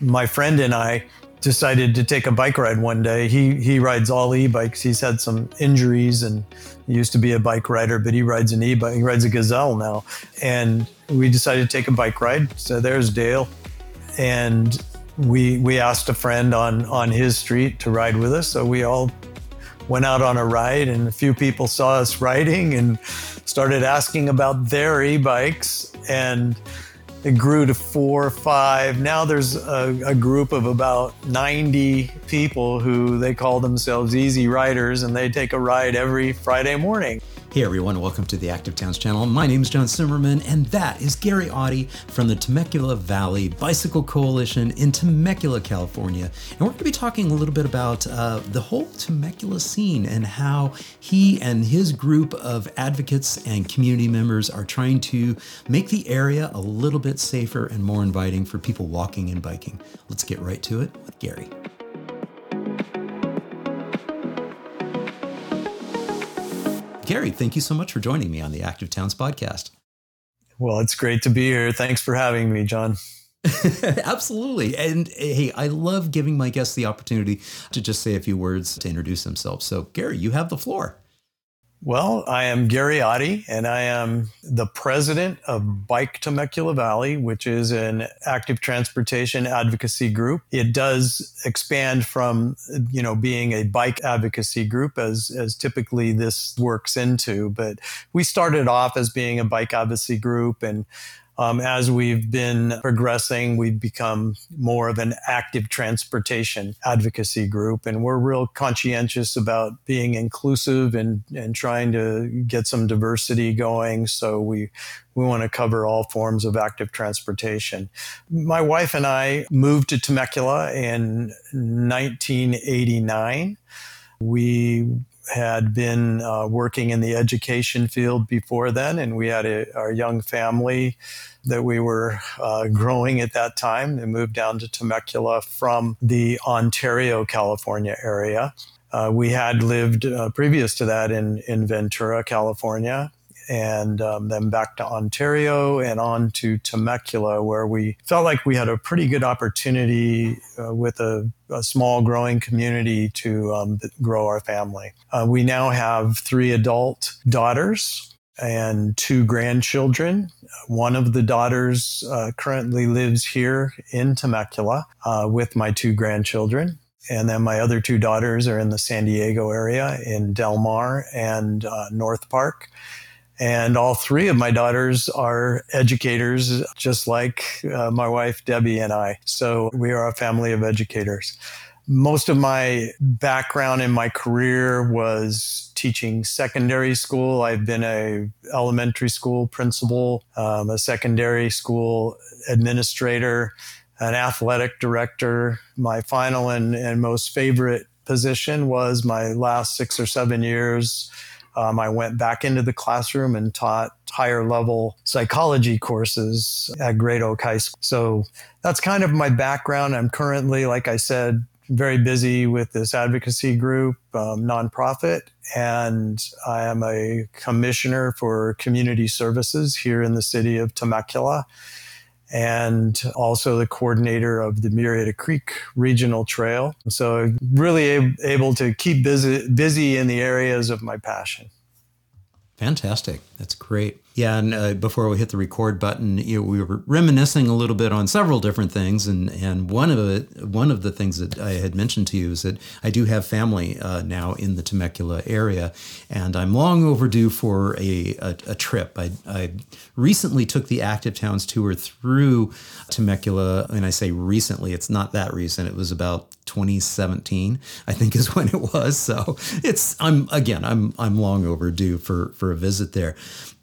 My friend and I decided to take a bike ride one day. He he rides all e-bikes. He's had some injuries and he used to be a bike rider, but he rides an e-bike. He rides a Gazelle now. And we decided to take a bike ride. So there's Dale. And we we asked a friend on on his street to ride with us. So we all went out on a ride and a few people saw us riding and started asking about their e-bikes and it grew to four five. Now there's a, a, group of about 90 people who they call themselves Easy Riders, and they take a ride every Friday morning. Hey everyone, welcome to the Active Towns channel. My name is John Simmerman, and that is Gary Oddi from the Temecula Valley Bicycle Coalition in Temecula, California. And we're going to be talking a little bit about uh, the whole Temecula scene and how he and his group of advocates and community members are trying to make the area a little bit safer and more inviting for people walking and biking. Let's get right to it with Gary. Gary, thank you so much for joining me on the Active Towns podcast. Well, it's great to be here. Thanks for having me, John. Absolutely. And eh, hey, I love giving my guests the opportunity to just say a few words to introduce themselves. So, Gary, you have the floor. Well, I am Gary Oddi, and I am the president of Bike Temecula Valley, which is an active transportation advocacy group. It does expand from, you know, being a bike advocacy group as, as typically this works into, but we started off as being a bike advocacy group and um, as we've been progressing, we've become more of an active transportation advocacy group, and we're real conscientious about being inclusive and, and trying to get some diversity going. So we we want to cover all forms of active transportation. My wife and I moved to Temecula in 1989. We had been uh, working in the education field before then, and we had a, our young family that we were uh, growing at that time. They moved down to Temecula from the Ontario, California area. Uh, we had lived uh, previous to that in, in Ventura, California, and um, then back to Ontario and on to Temecula, where we felt like we had a pretty good opportunity uh, with a, a, small growing community to um, grow our family. Uh, we now have three adult daughters and two grandchildren. One of the daughters uh, currently lives here in Temecula uh, with my two grandchildren. And then my other two daughters are in the San Diego area in Del Mar and uh, North Park. And all three of my daughters are educators, just like uh, my wife, Debbie, and I. So we are a family of educators most of my background in my career was teaching secondary school. I've been a elementary school principal, um, a secondary school administrator, an athletic director. My final and, and most favorite position was my last six or seven years. Um, I went back into the classroom and taught higher level psychology courses at Great Oak High School. So that's kind of my background. I'm currently, like I said, very busy with this advocacy group, um, nonprofit, and I am a commissioner for community services here in the city of Temecula, and also the coordinator of the Murrieta Creek Regional Trail. So, really able to keep busy, busy in the areas of my passion. Fantastic. That's great. Yeah, and uh, before we hit the record button, you know, we were reminiscing a little bit on several different things, and and one of it, one of the things that I had mentioned to you is that I do have family uh, now in the Temecula area, and I'm long overdue for a a, a trip. I, I recently took the Active Towns tour through Temecula, and I say recently, it's not that recent. It was about 2017, I think, is when it was. So it's I'm again I'm I'm long overdue for for a visit there.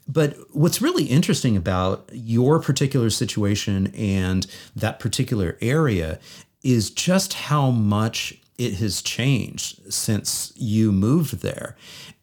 But what's really interesting about your particular situation and that particular area is just how much it has changed since you moved there.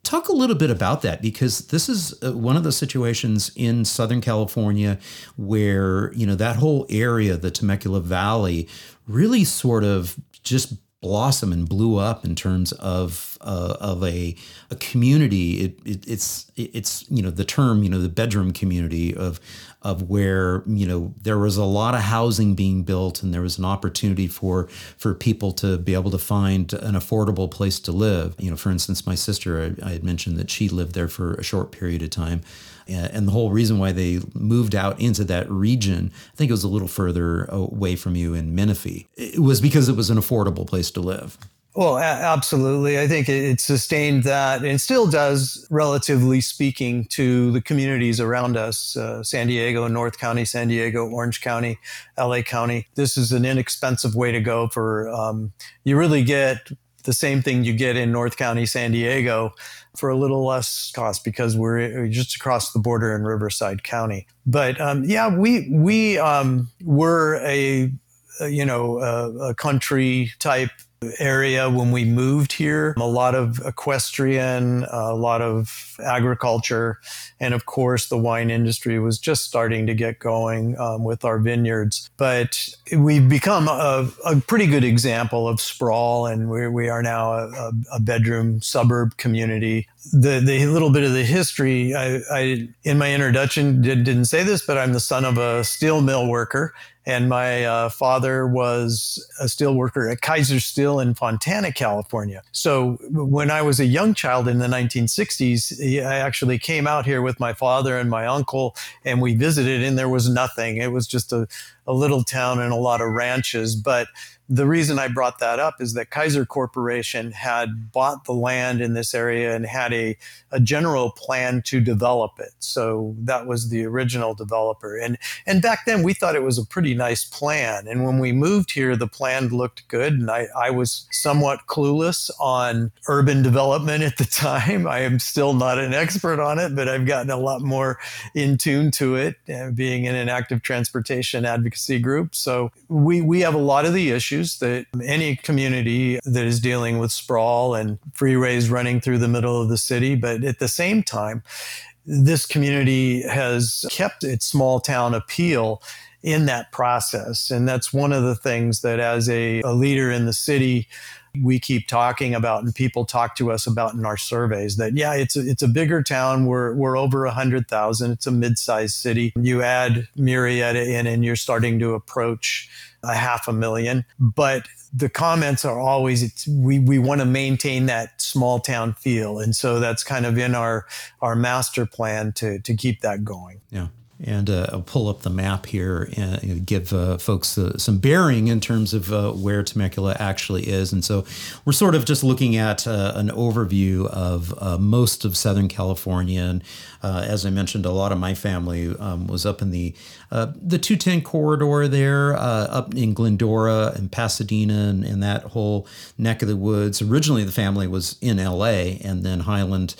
Talk a little bit about that because this is uh, one of the situations in Southern California where, you know, that whole area, the Temecula Valley, really sort of just blossom and blew up in terms of uh, of a, a community. It, it, it's it's you know the term you know the bedroom community of of where you know there was a lot of housing being built and there was an opportunity for for people to be able to find an affordable place to live you know for instance my sister I, I had mentioned that she lived there for a short period of time and the whole reason why they moved out into that region, I think it was a little further away from you in Menifee, it was because it was an affordable place to live. Well, absolutely. I think it sustained that and still does, relatively speaking, to the communities around us uh, San Diego, North County, San Diego, Orange County, LA County. This is an inexpensive way to go for, um, you really get the same thing you get in North County, San Diego for a little less cost because we're just across the border in Riverside County. But um, yeah, we, we um, were a, you know, a, a country type area when we moved here. A lot of equestrian, a lot of agriculture, and of course, the wine industry was just starting to get going um, with our vineyards. But we've become a, a, pretty good example of sprawl, and we, we are now a, a bedroom suburb community. The, the little bit of the history, I, I in my introduction did, didn't say this, but I'm the son of a steel mill worker and my uh, father was a steel worker at Kaiser Steel in Fontana, California. So when I was a young child in the 1960s, I actually came out here with my father and my uncle, and we visited, and there was nothing. It was just a, a little town and a lot of ranches. But the reason I brought that up is that Kaiser Corporation had bought the land in this area and had a, a general plan to develop it. So that was the original developer. And, and back then we thought it was a pretty nice plan. And when we moved here, the plan looked good. And I, I was somewhat clueless on urban development at the time. I am still not an expert on it, but I've gotten a lot more in tune to it, uh, being in an active transportation advocacy group. So we, we have a lot of the issues issues that any community that is dealing with sprawl and freeways running through the middle of the city. But at the same time, this community has kept its small town appeal in that process. And that's one of the things that, as a, a leader in the city, we keep talking about and people talk to us about in our surveys that yeah it's a, it's a bigger town we're we're over 100,000 it's a mid-sized city you add Murrieta in and you're starting to approach a half a million. But the comments are always it's, we we want to maintain that small town feel, and so that's kind of in our our master plan to to keep that going. Yeah. And uh, I'll pull up the map here and give uh, folks uh, some bearing in terms of uh, where Temecula actually is. And so we're sort of just looking at uh, an overview of uh, most of Southern California. And as I mentioned, a lot of my family um, was up in the the 210 corridor there, up in Glendora and Pasadena and, and, that whole neck of the woods. Originally, the family was in LA and then Highland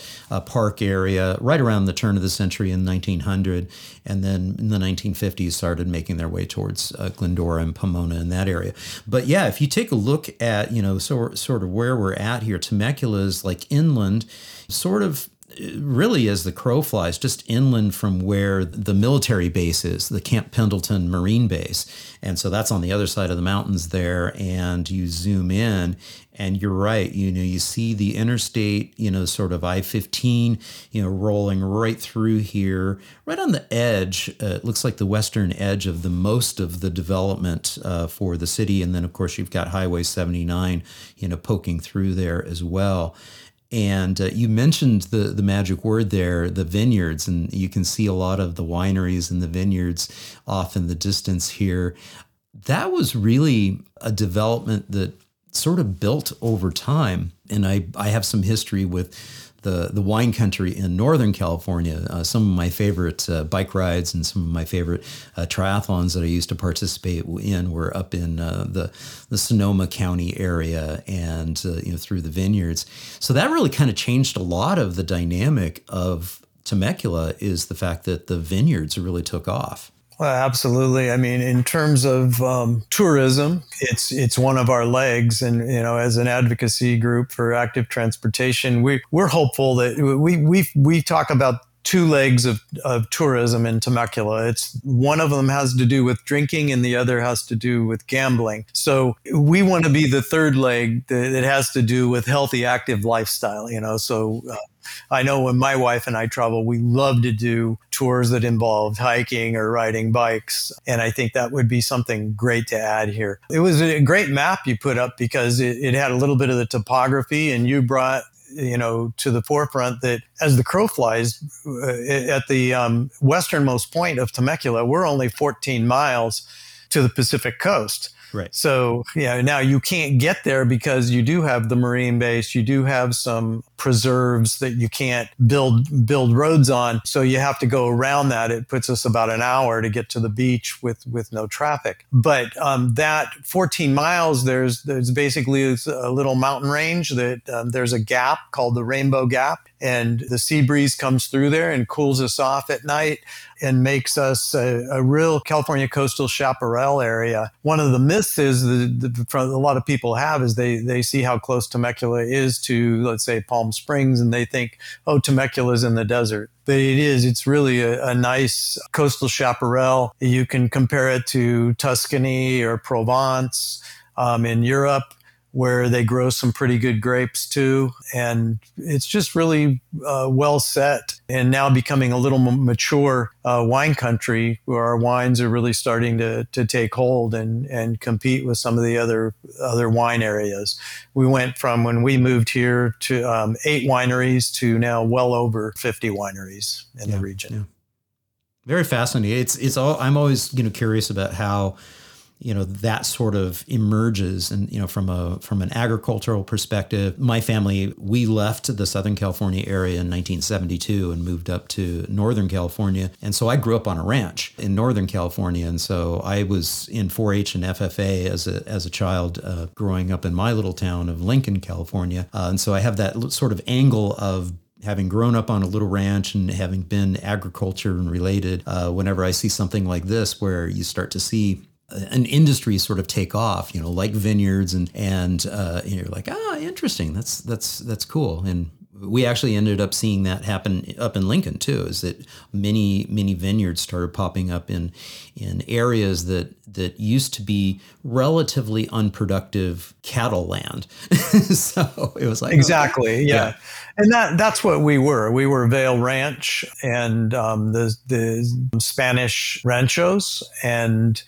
Park area right around the turn of the century in 1900 and then in the 1950s started making their way towards uh, Glendora and Pomona in that area. But yeah, if you take a look at you know so, sort of where we're at here, Temecula is like inland, sort of really as the crow flies, just inland from where the military base is, the Camp Pendleton Marine Base. And so that's on the other side of the mountains there. And you zoom in, and you're right, you know, you see the interstate, you know, sort of I 15, you know, rolling right through here, right on the edge. Uh, it looks like the western edge of the most of the development uh, for the city. And then, of course, you've got Highway 79, you know, poking through there as well. And uh, you mentioned the the magic word there, the vineyards, and you can see a lot of the wineries and the vineyards off in the distance here. That was really a development that sort of built over time. And I, I have some history with the, the wine country in Northern California. Uh, some of my favorite uh, bike rides and some of my favorite uh, triathlons that I used to participate in were up in uh, the, the Sonoma County area and uh, you know through the vineyards. So that really kind of changed a lot of the dynamic of Temecula is the fact that the vineyards really took off. Well, absolutely. I mean, in terms of um, tourism, it's it's one of our legs, and you know, as an advocacy group for active transportation, we we're hopeful that we we we talk about two legs of, of tourism in Temecula. It's one of them has to do with drinking and the other has to do with gambling. So we want to be the third leg that, has to do with healthy, active lifestyle, you know, so uh, I know when my wife and I travel, we love to do tours that involve hiking or riding bikes. And I think that would be something great to add here. It was a great map you put up because it, it had a little bit of the topography and you brought you know to the forefront that as the crow flies uh, at the um, westernmost point of Temecula, we're only 14 miles to the Pacific coast. Right. So, yeah, now you can't get there because you do have the marine base, you do have some preserves that you can't build build roads on. So you have to go around that. It puts us about an hour to get to the beach with with no traffic. But um, that 14 miles, there's there's basically a little mountain range that um, there's a gap called the Rainbow Gap, and the sea breeze comes through there and cools us off at night and makes us a, a real California coastal chaparral area. One of the myths is that a lot of people have is they they see how close Temecula is to let's say Palm Springs and they think oh Temecula's in the desert. But it is. It's really a, a nice coastal chaparral. You can compare it to Tuscany or Provence um, in Europe where they grow some pretty good grapes too. And it's just really uh, well set and now becoming a little more mature uh, wine country where our wines are really starting to, to take hold and, and compete with some of the other, other wine areas. We went from when we moved here to um, eight wineries to now well over 50 wineries in yeah, the region. Yeah. Very fascinating. It's, it's all, I'm always, you know, curious about how, you know that sort of emerges and you know from a from an agricultural perspective. My family we left the southern california area in 1972 and moved up to northern california. And so i grew up on a ranch in northern california. And so i was in 4-h and ffa as a as a child uh, growing up in my little town of lincoln california. Uh, and so i have that sort of angle of having grown up on a little ranch and having been agriculture and related, uh, whenever I see something like this, where you start to see an industry sort of take off, you know, like vineyards and and uh, you're like, ah, interesting. That's that's that's cool. And we actually ended up seeing that happen up in Lincoln too. Is that many many vineyards started popping up in in areas that that used to be relatively unproductive cattle land. so it was like exactly, okay. yeah. yeah. And that that's what we were. We were Vail Ranch and um, the the Spanish ranchos and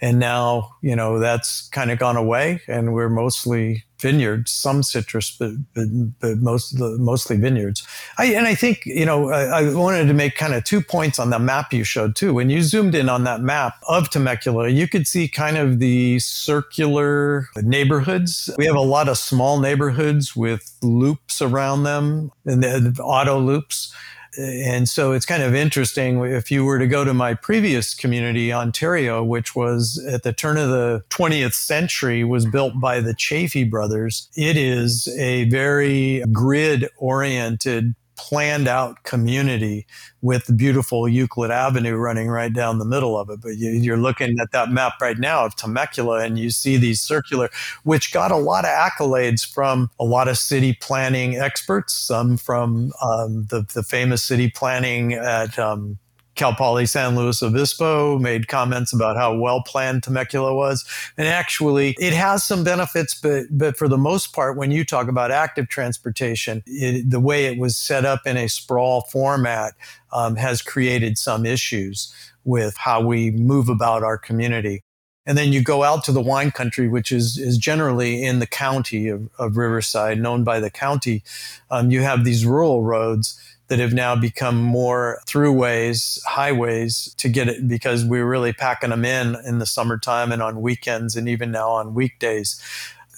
and now you know that's kind of gone away and we're mostly vineyards some citrus but but, but most mostly vineyards. I, and i think you know I, I, wanted to make kind of two points on the map you showed too. When you zoomed in on that map of temecula you could see kind of the circular neighborhoods. We have a lot of small neighborhoods with loops around them and the auto loops and so it's kind of interesting if you were to go to my previous community ontario which was at the turn of the 20th century was built by the Chaffey brothers it is a very grid oriented planned out community with beautiful Euclid Avenue running right down the middle of it. But you, are looking at that map right now of Temecula and you see these circular, which got a lot of accolades from a lot of city planning experts, some from um, the, the famous city planning at um, Cal Poly San Luis Obispo made comments about how well planned Temecula was. And actually, it has some benefits, but, but for the most part, when you talk about active transportation, it, the way it was set up in a sprawl format um, has created some issues with how we move about our community. And then you go out to the wine country, which is, is generally in the county of, of Riverside, known by the county. Um, you have these rural roads that have now become more throughways, highways to get it because we're really packing them in in the summertime and on weekends and even now on weekdays.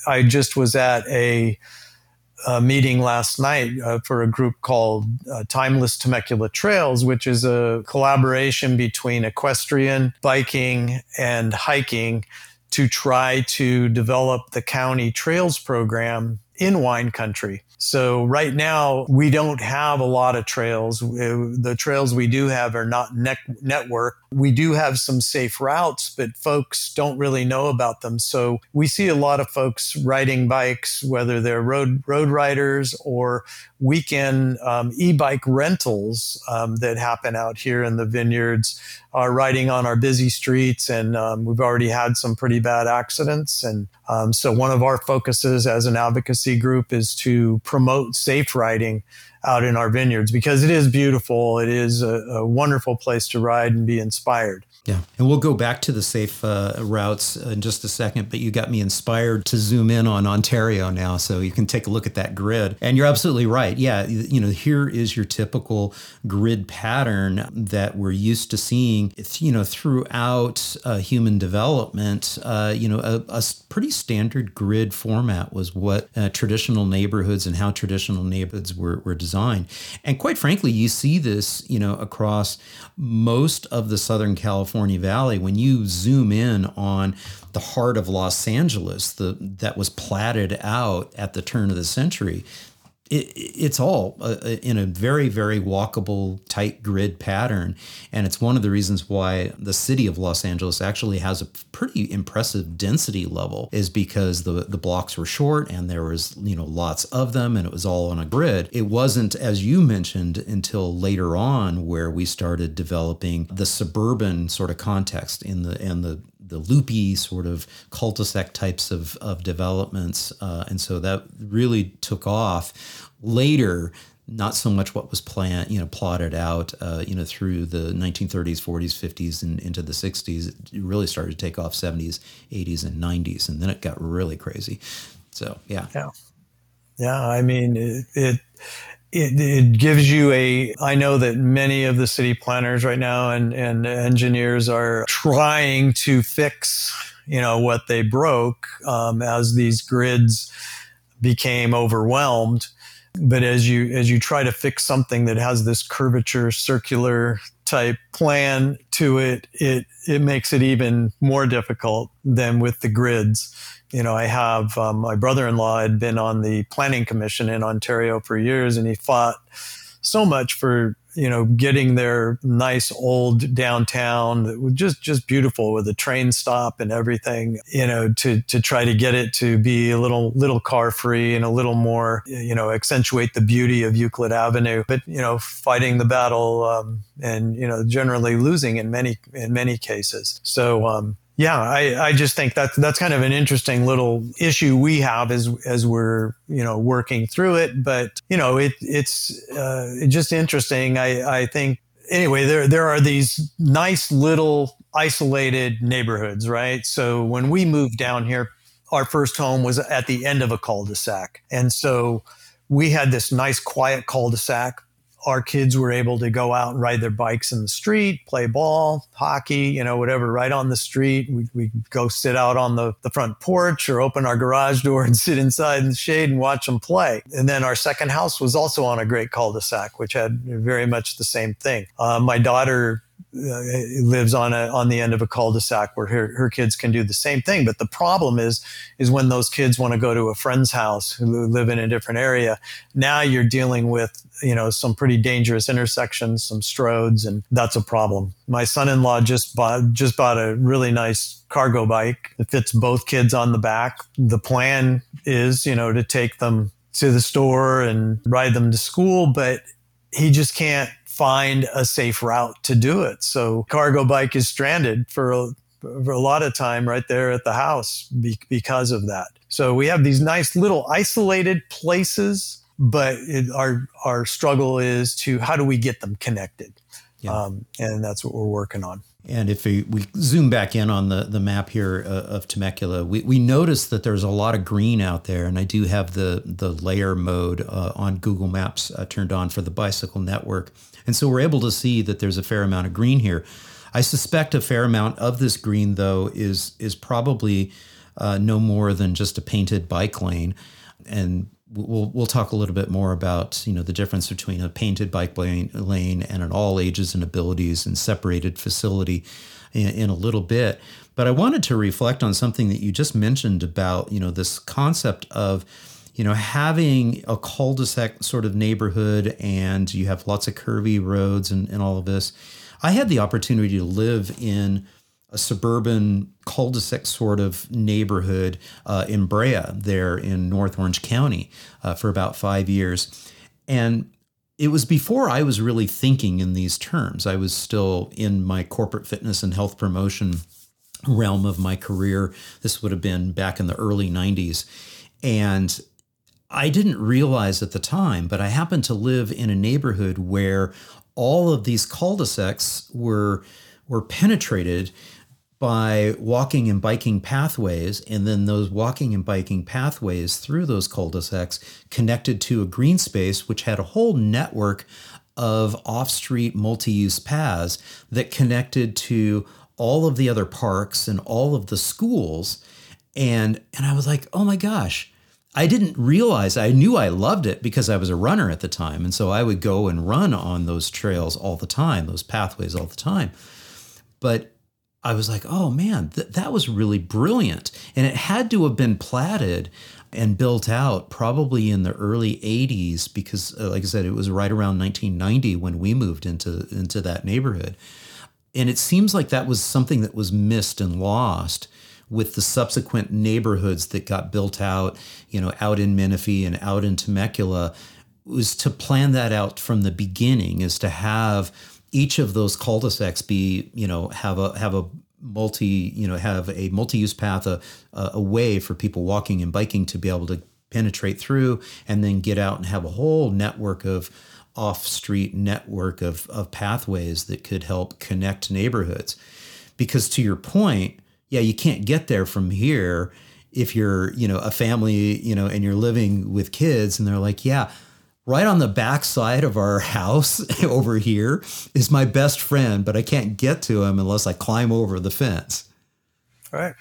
I just was at a, a meeting last night uh, for a group called uh, Timeless Temecula Trails, which is a collaboration between equestrian, biking, and hiking to try to develop the county trails program in wine country. So right now we don't have a lot of trails. Uh, the trails we do have are not network. We do have some safe routes, but folks don't really know about them. So we see a lot of folks riding bikes, whether they're road road riders or weekend um, e-bike rentals um, that happen out here in the vineyards are riding on our busy streets and um, we've already had some pretty bad accidents and um, so one of our focuses as an advocacy group is to promote safe riding out in our vineyards because it is beautiful. It is a, a wonderful place to ride and be inspired. Yeah. And we'll go back to the safe uh, routes in just a second, but you got me inspired to zoom in on Ontario now. So you can take a look at that grid. And you're absolutely right. Yeah. You know, here is your typical grid pattern that we're used to seeing, you know, throughout uh, human development. Uh, you know, a, a, pretty standard grid format was what uh, traditional neighborhoods and how traditional neighborhoods were, were designed. And quite frankly, you see this, you know, across most of the Southern California California Valley, when you zoom in on the heart of Los Angeles, the that was platted out at the turn of the century, it, it's all uh, uh, in a very very walkable tight grid pattern. And it's one of the reasons why the city of los angeles actually has a pretty impressive density level is because the the blocks were short and there was you know lots of them and it was all on a grid. It wasn't as you mentioned until later on where we started developing the suburban sort of context in the and the the loopy sort of cul-de-sac types of, of developments. Uh, and so that really took off later not so much what was planned, you know, plotted out, uh, you know, through the 1930s, 40s, 50s, and into the 60s. It really started to take off 70s, 80s, and 90s, and then it got really crazy. So, yeah, yeah, yeah. I mean, it, it it, it, gives you a i know that many of the city planners right now and, and engineers are trying to fix you know what they broke um, as these grids became overwhelmed. But as you as you try to fix something that has this curvature circular type plan to it it it makes it even more difficult than with the grids you know, I have um, my brother in law had been on the planning commission in Ontario for years, and he fought so much for you know getting their nice old downtown that was just just beautiful with a train stop and everything you know to to try to get it to be a little little car free and a little more you know accentuate the beauty of Euclid Avenue. But you know fighting the battle um, and you know generally losing in many in many cases. So um, yeah, I, I just think that that's kind of an interesting little issue we have as as we're you know working through it. But you know, it it's uh, just interesting. I I think anyway. There there are these nice little isolated neighborhoods, right? So when we moved down here, our first home was at the end of a cul-de-sac, and so we had this nice quiet cul-de-sac our kids were able to go out and ride their bikes in the street, play ball, hockey, you know, whatever, right on the street. We we go sit out on the, the front porch or open our garage door and sit inside in the shade and watch them play. And then our second house was also on a great cul-de-sac, which had very much the same thing. Uh, my daughter uh, lives on a on the end of a cul-de-sac where her, her kids can do the same thing. But the problem is is when those kids want to go to a friend's house who live in a different area. Now you're dealing with you know some pretty dangerous intersections, some stroads, and that's a problem. My son-in-law just bought just bought a really nice cargo bike that fits both kids on the back. The plan is you know to take them to the store and ride them to school, but he just can't find a safe route to do it. So cargo bike is stranded for a, for a lot of time right there at the house be, because of that. So we have these nice little isolated places, but it, our our struggle is to how do we get them connected, yeah. um, and that's what we're working on. And if we, we zoom back in on the, the map here uh, of Temecula, we, we notice that there's a lot of green out there. And I do have the, the layer mode uh, on Google Maps uh, turned on for the bicycle network. And so we're able to see that there's a fair amount of green here. I suspect a fair amount of this green, though, is is probably uh, no more than just a painted bike lane. And we'll we'll talk a little bit more about you know the difference between a painted bike lane, lane and an all ages and abilities and separated facility in, in a little bit. But I wanted to reflect on something that you just mentioned about you know this concept of you know, having a cul-de-sac sort of neighborhood and you have lots of curvy roads and, and all of this. I had the opportunity to live in a suburban cul-de-sac sort of neighborhood uh, in Brea, there in North Orange County, uh, for about five years, and it was before I was really thinking in these terms. I was still in my corporate fitness and health promotion realm of my career. This would have been back in the early '90s, and I didn't realize at the time, but I happened to live in a neighborhood where all of these cul-de-sacs were were penetrated by walking and biking pathways, and then those walking and biking pathways through those cul-de-sacs connected to a green space, which had a whole network of off-street multi-use paths that connected to all of the other parks and all of the schools. And and I was like, oh my gosh, I didn't realize I knew I loved it because I was a runner at the time. And so I would go and run on those trails all the time, those pathways all the time. But I was like, oh man, th- that was really brilliant. And it had to have been platted and built out probably in the early 80s because uh, like I said it was right around 1990 when we moved into into that neighborhood. And it seems like that was something that was missed and lost with the subsequent neighborhoods that got built out, you know, out in Menifee and out in Temecula, was to plan that out from the beginning, is to have each of those cul-de-sacs be, you know, have a have a multi, you know, have a multi-use path, a, a way for people walking and biking to be able to penetrate through and then get out and have a whole network of off-street network of, of pathways that could help connect neighborhoods. Because to your point, yeah, you can't get there from here if you're, you know, a family, you know, and you're living with kids and they're like, yeah, right on the back side of our house over here is my best friend, but I can't get to him unless I climb over the fence. Right.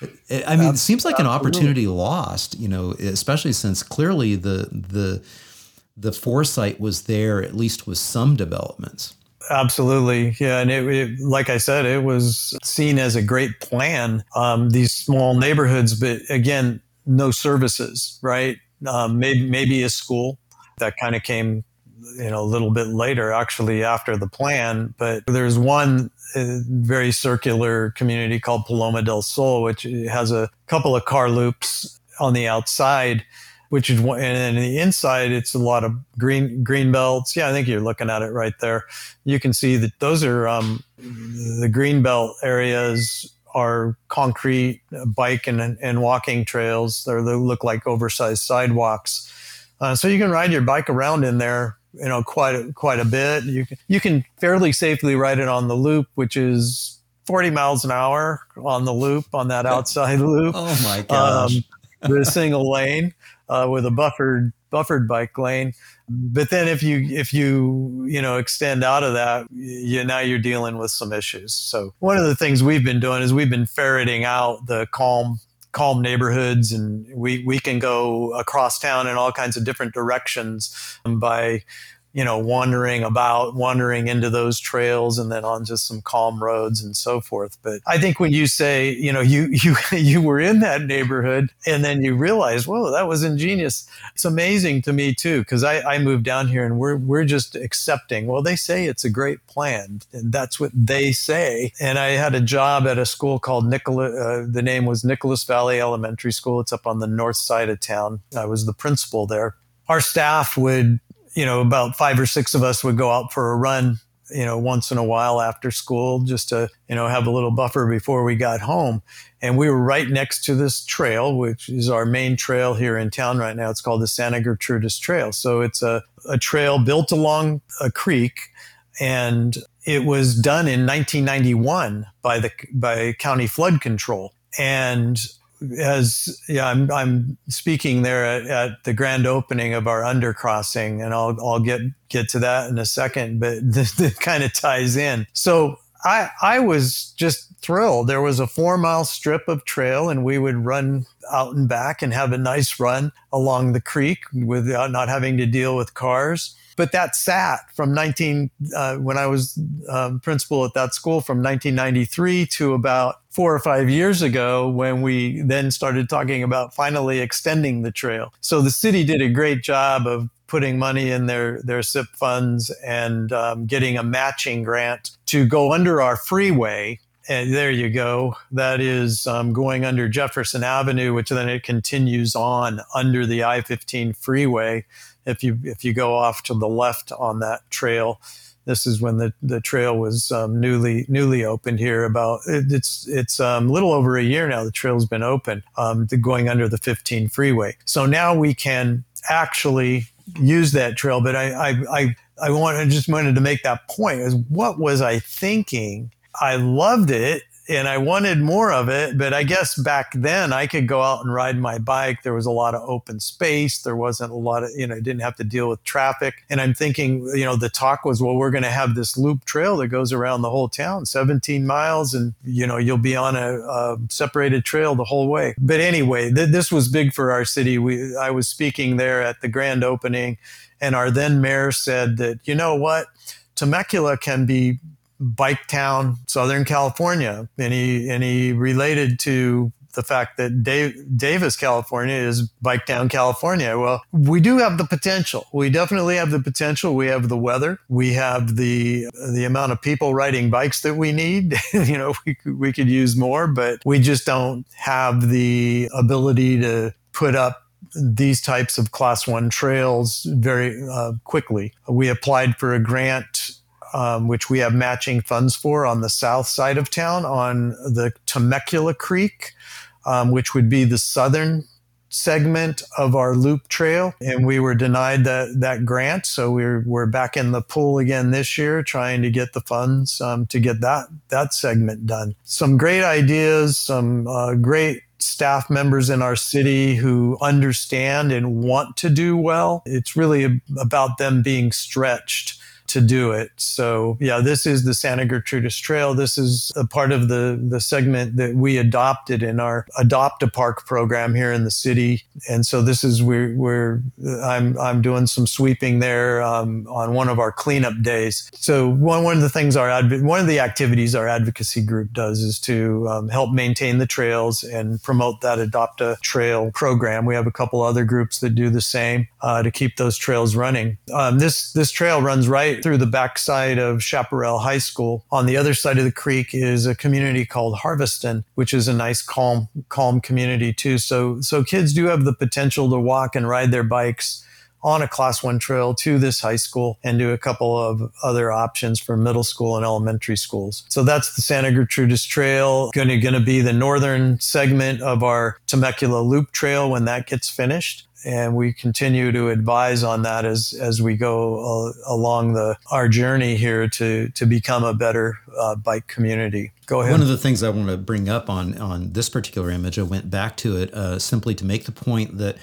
I mean, it seems like an opportunity lost, you know, especially since clearly the the the foresight was there, at least with some developments. Absolutely, yeah, and it, it, like I said, it was seen as a great plan. Um, these small neighborhoods, but again, no services, right? Um, maybe maybe a school that kind of came, you know, a little bit later, actually after the plan. But there's one uh, very circular community called Paloma del Sol, which has a couple of car loops on the outside which is one, and then the inside, it's a lot of green green belts. Yeah, I think you're looking at it right there. You can see that those are um, the green belt areas are concrete bike and, and walking trails. They're, they look like oversized sidewalks. Uh, so you can ride your bike around in there, you know, quite a, quite a bit. You can, you can fairly safely ride it on the loop, which is 40 miles an hour on the loop on that outside loop. Oh my gosh. Um, a single lane uh, with a buffered buffered bike lane. But then if you if you you know extend out of that, you now you're dealing with some issues. So one of the things we've been doing is we've been ferreting out the calm calm neighborhoods and we we can go across town in all kinds of different directions by you know, wandering about, wandering into those trails and then on just some calm roads and so forth. But I think when you say, you know, you, you, you were in that neighborhood and then you realize, whoa, that was ingenious. It's amazing to me too, because I, I moved down here and we're, we're just accepting, well, they say it's a great plan and that's what they say. And I had a job at a school called Nicolas, uh, the name was Nicolas Valley Elementary School. It's up on the north side of town. I was the principal there our staff would you know, about five or six of us would go out for a run, you know, once in a while after school just to, you know, have a little buffer before we got home. And we were right next to this trail, which is our main trail here in town right now. It's called the Santa Gertrudis Trail. So it's a, a trail built along a creek and it was done in 1991 by the by county flood control and as yeah, I'm, I'm speaking there at, at, the grand opening of our undercrossing, and I'll I'll get get to that in a second. But this, this kind of ties in. So I I was just thrilled. There was a four mile strip of trail, and we would run out and back and have a nice run along the creek without not having to deal with cars. But that sat from 19 uh, when I was um, principal at that school from 1993 to about four or five years ago when we then started talking about finally extending the trail. So the city did a great job of putting money in their, their SIP funds and um, getting a matching grant to go under our freeway. And there you go. That is um, going under Jefferson Avenue, which then it continues on under the I 15 freeway. If you, if you go off to the left on that trail, this is when the, the trail was um, newly newly opened here. About it's it's um, a little over a year now. The trail's been open, um, going under the 15 freeway. So now we can actually use that trail, but I, I, I, I wanted, just wanted to make that point is what was I thinking? I loved it and I wanted more of it. But I guess back then I could go out and ride my bike. There was a lot of open space. There wasn't a lot of, you know, I didn't have to deal with traffic. And I'm thinking, you know, the talk was, well, we're going to have this loop trail that goes around the whole town, 17 miles, and, you know, you'll be on a, a separated trail the whole way. But anyway, th- this was big for our city. We, I was speaking there at the grand opening, and our then mayor said that, you know what? Temecula can be Bike Town, Southern California, and he and he related to the fact that Dave, Davis, California is Bike Town, California. Well, we do have the potential. We definitely have the potential. We have the weather. We have the the amount of people riding bikes that we need. you know, we we could use more, but we just don't have the ability to put up these types of class one trails very uh, quickly. We applied for a grant um, which we have matching funds for on the south side of town on the Temecula Creek, um, which would be the southern segment of our loop trail. And we were denied that that grant. So we're we're back in the pool again this year trying to get the funds um, to get that that segment done. Some great ideas some uh, great staff members in our city who understand and want to do well. It's really about them being stretched to do it. So yeah, this is the Santa Gertrudis Trail. This is a part of the, the segment that we adopted in our Adopt a Park program here in the city. And so this is where, where I'm, I'm doing some sweeping there um, on one of our cleanup days. So one, one of the things our, adv- one of the activities our advocacy group does is to um, help maintain the trails and promote that Adopt a Trail program. We have a couple other groups that do the same uh, to keep those trails running. Um, this, this trail runs right right through the backside of Chaparral High School. On the other side of the creek is a community called Harveston, which is a nice, calm, calm community too. So, so kids do have the potential to walk and ride their bikes on a class one trail to this high school and do a couple of other options for middle school and elementary schools. So that's the Santa Gertrudis Trail. Going to, going to be the northern segment of our Temecula Loop Trail when that gets finished and we continue to advise on that as as we go uh, along the our journey here to to become a better uh, bike community. Go ahead. One of the things I want to bring up on on this particular image, I went back to it uh, simply to make the point that.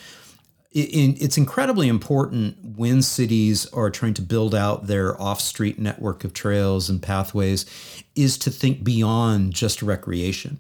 it's incredibly important when cities are trying to build out their off-street network of trails and pathways is to think beyond just recreation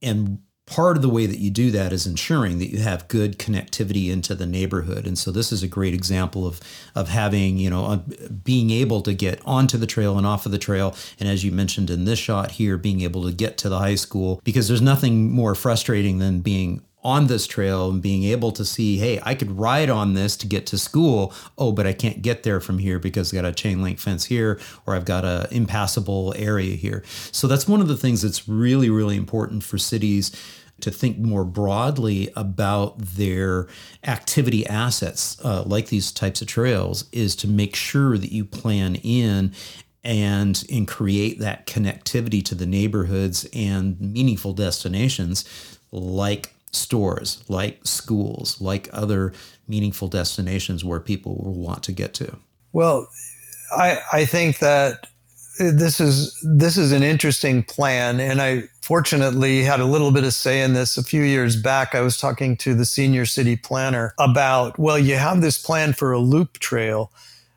and part of the way that you do that is ensuring that you have good connectivity into the neighborhood. And so this is a great example of of having you know being able to get onto the trail and off of the trail. And as you mentioned in this shot here being able to get to the high school because there's nothing more frustrating than being on this trail and being able to see, hey, I could ride on this to get to school. Oh, but I can't get there from here because I got a chain link fence here or I've got a impassable area here. So that's one of the things that's really, really important for cities to think more broadly about their activity assets, uh, like these types of trails, is to make sure that you plan in and and create that connectivity to the neighborhoods and meaningful destinations like stores, like schools, like other meaningful destinations where people will want to get to. Well, I I think that this is this is an interesting plan and i fortunately had a little bit of say in this a few years back i was talking to the senior city planner about well you have this plan for a loop trail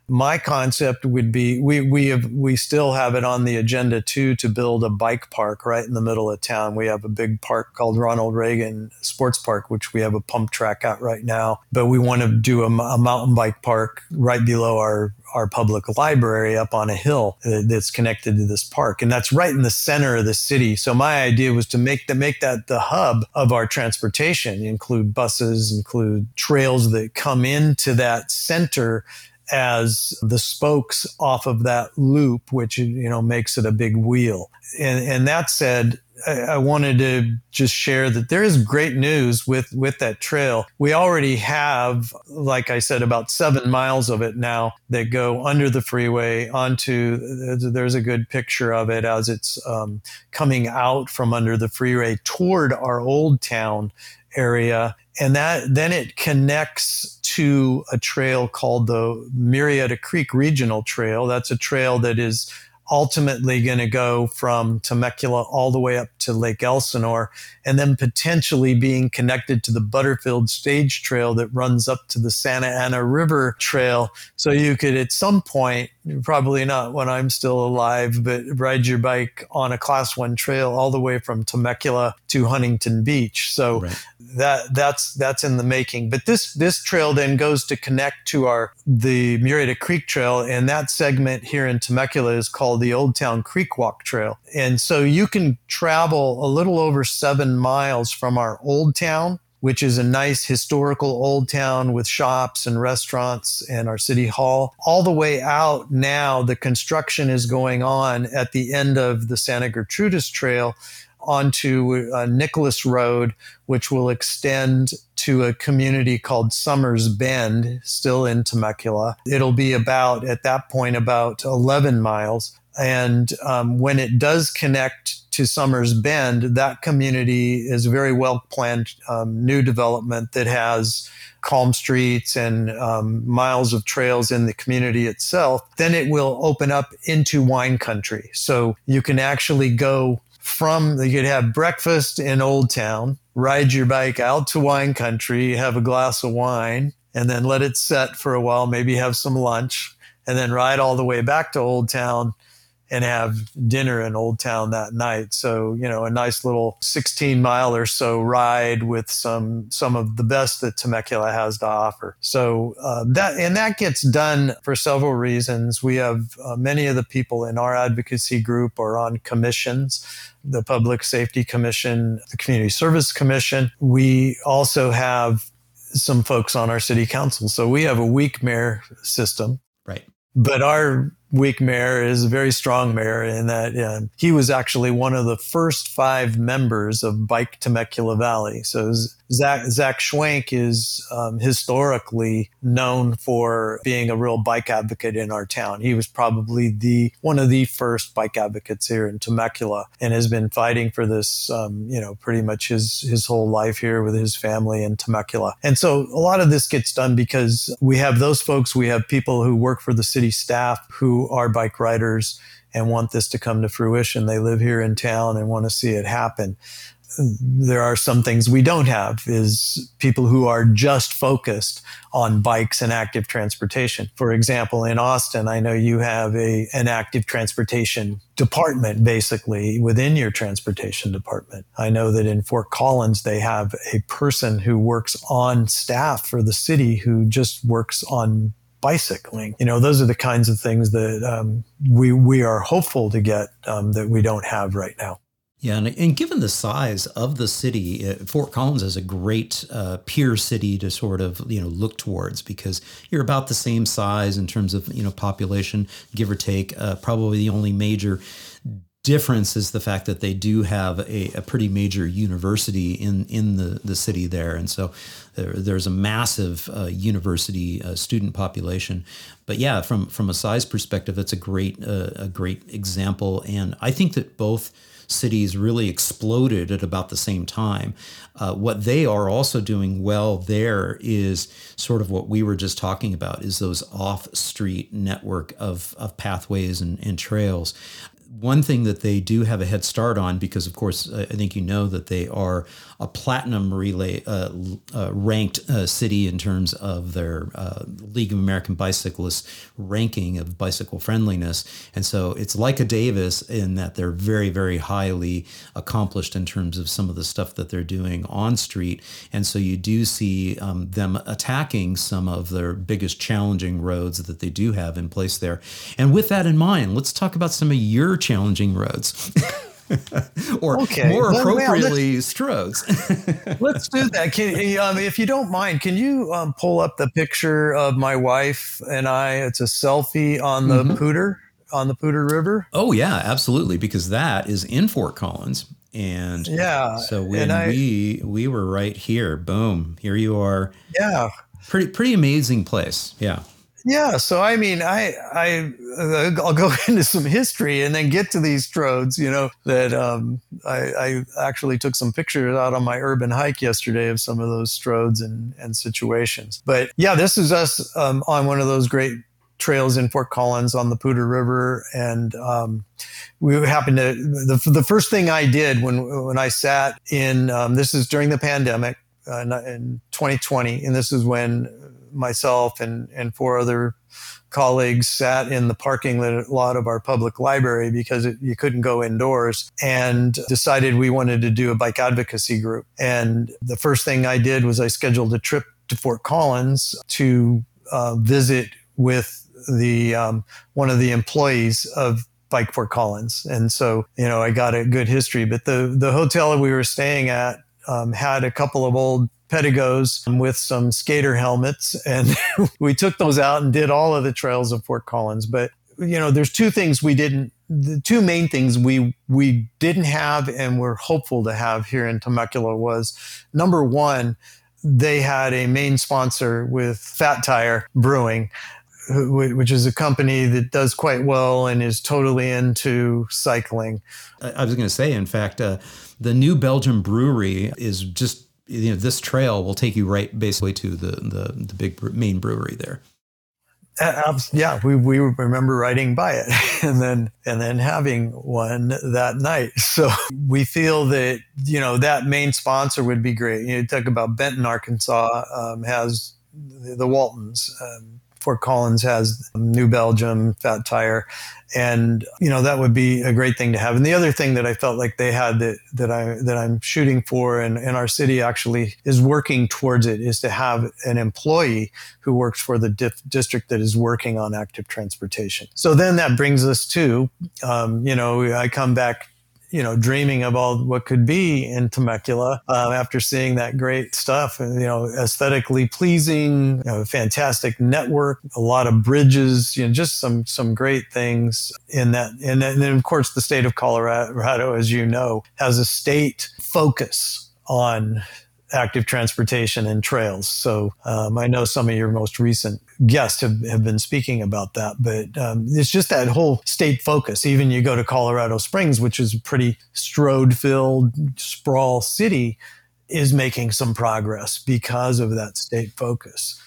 my concept would be we we have we still have it on the agenda too to build a bike park right in the middle of town. We have a big park called Ronald Reagan Sports Park, which we have a pump track at right now. But we want to do a, a mountain bike park right below our our public library up on a hill that's connected to this park and that's right in the center of the city so my idea was to make that make that the hub of our transportation include buses include trails that come into that center as the spokes off of that loop, which you know makes it a big wheel. And, and that said, I wanted to just share that there is great news with with that trail. We already have, like I said, about seven miles of it now that go under the freeway onto. There's a good picture of it as it's um, coming out from under the freeway toward our old town area. And that then it connects to a trail called the Murrieta Creek Regional Trail. That's a trail that is ultimately going to go from Temecula all the way up to Lake Elsinore, and then potentially being connected to the Butterfield Stage Trail that runs up to the Santa Ana River Trail. So you could, at some point, probably not when I'm still alive, but ride your bike on a class one trail all the way from Temecula to Huntington Beach. So right. that that's that's in the making. But this this trail then goes to connect to our the Murrieta Creek Trail, and that segment here in Temecula is called the Old Town Creek Walk Trail. And so you can travel a little over seven miles from our old town which is a nice historical old town with shops and restaurants and our city hall. All the way out now, the construction is going on at the end of the Santa Gertrudis Trail onto uh, Nicolas Road, which will extend to a community called Sommers Bend, still in Temecula. It'll be about, at that point, about 11 miles. And um, when it does connect to Sommers Bend, that community is a very well planned um, new development that has calm streets and um, miles of trails in the community itself. Then it will open up into wine country. So you can actually go from, you could have breakfast in Old Town, ride your bike out to wine country, have a glass of wine, and then let it set for a while, maybe have some lunch, and then ride all the way back to Old Town and have dinner in Old Town that night. So, you know, a nice little 16 mile or so ride with some some of the best that Temecula has to offer. So uh, that and that gets done for several reasons. We have uh, many of the people in our advocacy group are on commissions. The Public Safety Commission, the Community Service Commission. We also have some folks on our city council. So we have a weak mayor system. Right. But our weak mayor is a very strong mayor in that he was actually one of the first five members of Bike Temecula Valley. So Zak, Zak Schwank is um, historically known for being a real bike advocate in our town. He was probably the one of the first bike advocates here in Temecula and has been fighting for this, um, you know, pretty much his, his whole life here with his family in Temecula. And so a lot of this gets done because we have those folks, we have people who work for the city staff who are bike riders and want this to come to fruition. They live here in town and want to see it happen. There are some things we don't have is people who are just focused on bikes and active transportation. For example, in Austin, I know you have a an active transportation department basically within your transportation department. I know that in Fort Collins they have a person who works on staff for the city who just works on bicycling. You know, those are the kinds of things that um, we we are hopeful to get um, that we don't have right now. Yeah, and, and, given the size of the city, uh, Fort Collins is a great uh, peer city to sort of you know look towards because you're about the same size in terms of you know population, give or take. Uh, probably the only major difference is the fact that they do have a, a pretty major university in in the the city there, and so there, there's a massive uh, university uh, student population. But yeah, from from a size perspective, it's a great uh, a great example, and I think that both cities really exploded at about the same time. Uh, what they are also doing well there is sort of what we were just talking about is those off-street network of, of pathways and, and trails one thing that they do have a head start on, because of course I think you know that they are a platinum relay uh, uh, ranked uh, city in terms of their uh, League of American Bicyclists ranking of bicycle friendliness, and so it's like a Davis in that they're very very highly accomplished in terms of some of the stuff that they're doing on street, and so you do see um, them attacking some of their biggest challenging roads that they do have in place there, and with that in mind, let's talk about some of your challenging roads. or okay. more appropriately, well, stroads. let's do that. Can, um, if you don't mind, can you um, pull up the picture of my wife and I? It's a selfie on the mm-hmm. Poudre on the Poudre River. Oh yeah, absolutely, because that is in Fort Collins. And yeah, so when I, we we were right here, boom, here you are. Yeah, pretty pretty amazing place. Yeah. Yeah, so I mean, I I I'll go into some history and then get to these stroads. You know that um, I, I actually took some pictures out on my urban hike yesterday of some of those stroads and and situations. But yeah, this is us um, on one of those great trails in Fort Collins on the Poudre River, and um, we happened to the the first thing I did when when I sat in um, this is during the pandemic uh, in 2020, and this is when myself and, and four other colleagues sat in the parking lot of our public library because it, you couldn't go indoors and decided we wanted to do a bike advocacy group. And the first thing I did was I scheduled a trip to Fort Collins to uh, visit with the um, one of the employees of Bike Fort Collins. And so, you know, I got a good history. But the the hotel we were staying at um, had a couple of old Pedegos with some skater helmets. And we took those out and did all of the trails of Fort Collins. But, you know, there's two things we didn't, the two main things we, we didn't have and we're hopeful to have here in Temecula was number one, they had a main sponsor with Fat Tire Brewing which is a company that does quite well and is totally into cycling. I was going to say, in fact, uh, the New Belgium Brewery is just you know this trail will take you right basically to the the, the big main brewery there. Uh, yeah, we, we remember riding by it and then and then having one that night. So we feel that you know that main sponsor would be great. You know, talk about Benton, Arkansas um, has the, the Waltons. Um, Fort Collins has New Belgium, Fat Tire, and you know that would be a great thing to have. And the other thing that I felt like they had that that I that I'm shooting for, and, and our city actually is working towards it, is to have an employee who works for the dif- district that is working on active transportation. So then that brings us to, um, you know, I come back you know, dreaming of all what could be in Temecula uh, after seeing that great stuff. You know, aesthetically pleasing, you know, fantastic network, a lot of bridges, you know, just some some great things in that. And then, and then of course, the state of Colorado, as you know, has a state focus on active transportation and trails. So um, I know some of your most recent guests have, have been speaking about that, but um, it's just that whole state focus. Even you go to Colorado Springs, which is a pretty stroad filled sprawl city, is making some progress because of that state focus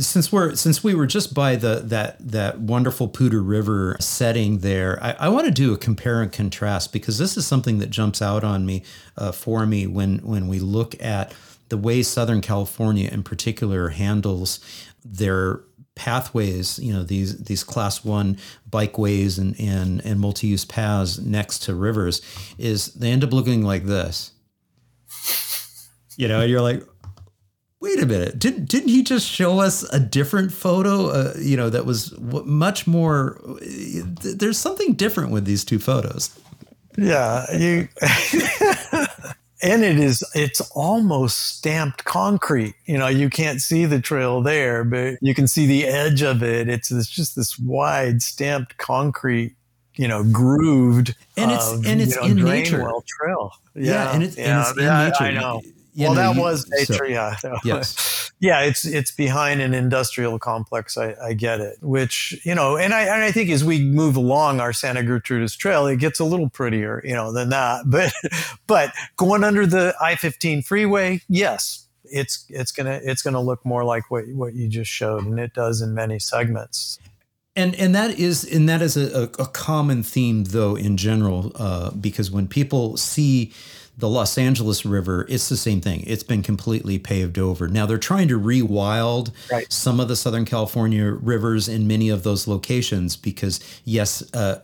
since we're since we were just by the that that wonderful Poudre River setting there, I, I want to do a compare and contrast because this is something that jumps out on me uh, for me when when we look at the way Southern California in particular handles their pathways, you know, these these class one bikeways and and, and multi-use paths next to rivers, is they end up looking like this. You know, you're like, wait a minute. Didn't didn't he just show us a different photo uh, you know that was much more there's something different with these two photos. Yeah you and it is it's almost stamped concrete. You know you can't see the trail there but you can see the edge of it. It's, it's just this wide stamped concrete you know grooved and it's um, and it's you know, in nature. well trail. Yeah, yeah and it's, yeah, and it's in yeah, nature. I know well, know, that you, was nature. So, yeah. Yes. yeah. It's it's behind an industrial complex. I, I get it. Which you know, and I and I think as we move along our Santa Gertrudis Trail, it gets a little prettier, you know, than that. But but going under the I-15 freeway, yes, it's it's gonna it's gonna look more like what what you just showed, and it does in many segments. And and that is and that is a, a common theme though in general, uh, because when people see the Los Angeles River, it's the same thing. It's been completely paved over. Now they're trying to rewild right. some of the Southern California rivers in many of those locations because, yes, uh,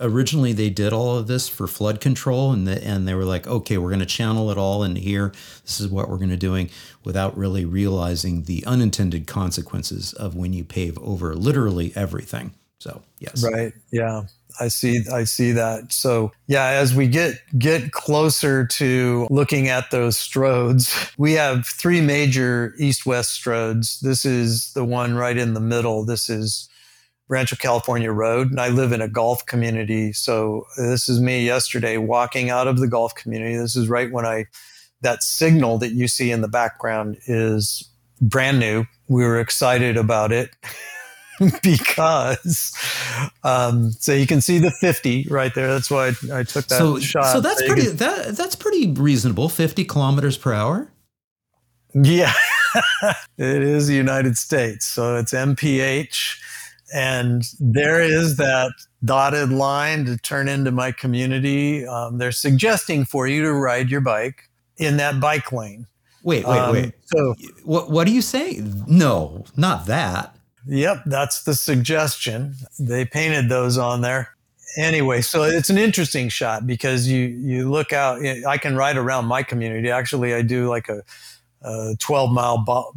originally they did all of this for flood control and the, and they were like okay we're going to channel it all in here this is what we're going to doing without really realizing the unintended consequences of when you pave over literally everything so yes right yeah I see I see that. So yeah, as we get get closer to looking at those stroads, we have three major east-west stroads. This is the one right in the middle. This is Rancho California Road, and I live in a golf community. So this is me yesterday walking out of the golf community. This is right when I that signal that you see in the background is brand new we were excited about it because um, so you can see the 50 right there. That's why I, I took that so, shot. So that's so pretty can, that that's pretty reasonable. 50 kilometers per hour. Yeah, it is the United States, so it's MPH, and there is that dotted line to turn into my community. Um, they're suggesting for you to ride your bike in that bike lane. Wait, wait, um, wait. So what what are you saying? No, not that. Yep, that's the suggestion. They painted those on there. Anyway, so it's an interesting shot because you you look out. I can ride around my community. Actually, I do like a, a 12 mile bo-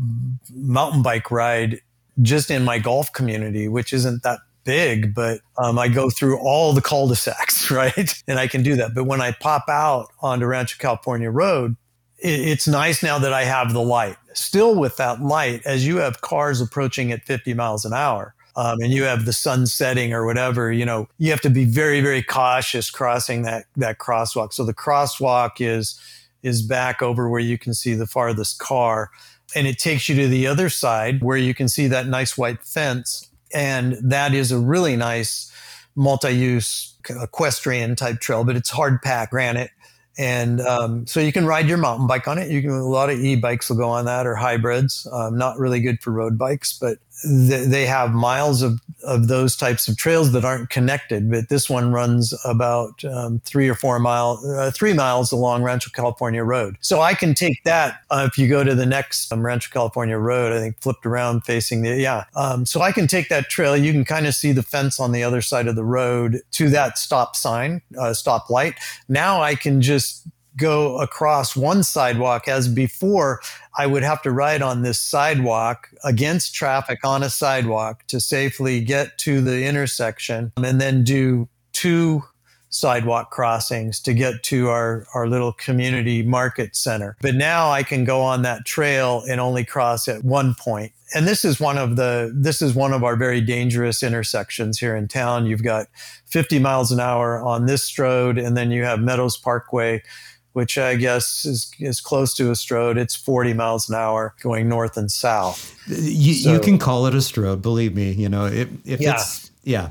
mountain bike ride just in my golf community, which isn't that big, but um, I go through all the cul-de-sacs, right? And I can do that. But when I pop out onto Rancho California Road, it's nice now that I have the light. Still, with that light, as you have cars approaching at 50 miles an hour, um, and you have the sun setting or whatever, you know, you have to be very, very cautious crossing that that crosswalk. So the crosswalk is is back over where you can see the farthest car, and it takes you to the other side where you can see that nice white fence, and that is a really nice multi-use equestrian type trail, but it's hard packed granite and um, so you can ride your mountain bike on it. You can a lot of e-bikes will go on that or hybrids. Um, not really good for road bikes, but th- they have miles of of those types of trails that aren't connected. But this one runs about um, three or four mile, uh, three miles along Rancho California Road. So I can take that uh, if you go to the next um, Rancho California Road. I think flipped around facing the yeah. Um, so I can take that trail. You can kind of see the fence on the other side of the road to that stop sign, uh, stop light. Now I can just go across one sidewalk as before I would have to ride on this sidewalk against traffic on a sidewalk to safely get to the intersection and then do two sidewalk crossings to get to our, our little community market center. But now I can go on that trail and only cross at one point. And this is one of the this is one of our very dangerous intersections here in town. You've got 50 miles an hour on this road and then you have Meadows Parkway which I guess is, is close to a stroad. It's 40 miles an hour going north and south. You, so, you can call it a stroad, believe me. You know, if, if yeah. it's, yeah,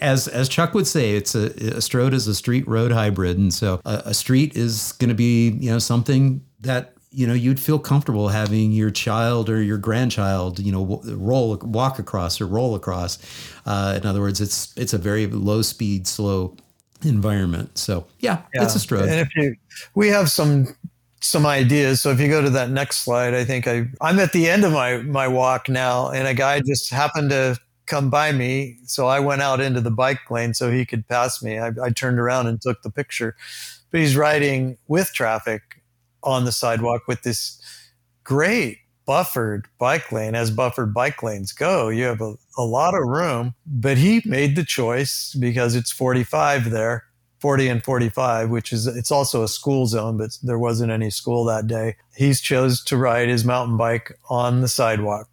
as as Chuck would say, it's a, a stroad is a street road hybrid, and so a, a street is going to be you know something that you know you'd feel comfortable having your child or your grandchild you know roll walk across or roll across. Uh, in other words, it's it's a very low speed, slow environment. So yeah, yeah. it's a stroad. And if you, we have some some ideas. So if you go to that next slide, I think I I'm at the end of my my walk now, and a guy just happened to come by me, so I went out into the bike lane so he could pass me. I, I turned around and took the picture, but he's riding with traffic on the sidewalk with this great buffered bike lane as buffered bike lanes go. You have a, a lot of room, but he made the choice because it's 45 there, 40 and 45, which is, it's also a school zone, but there wasn't any school that day. He's chose to ride his mountain bike on the sidewalk.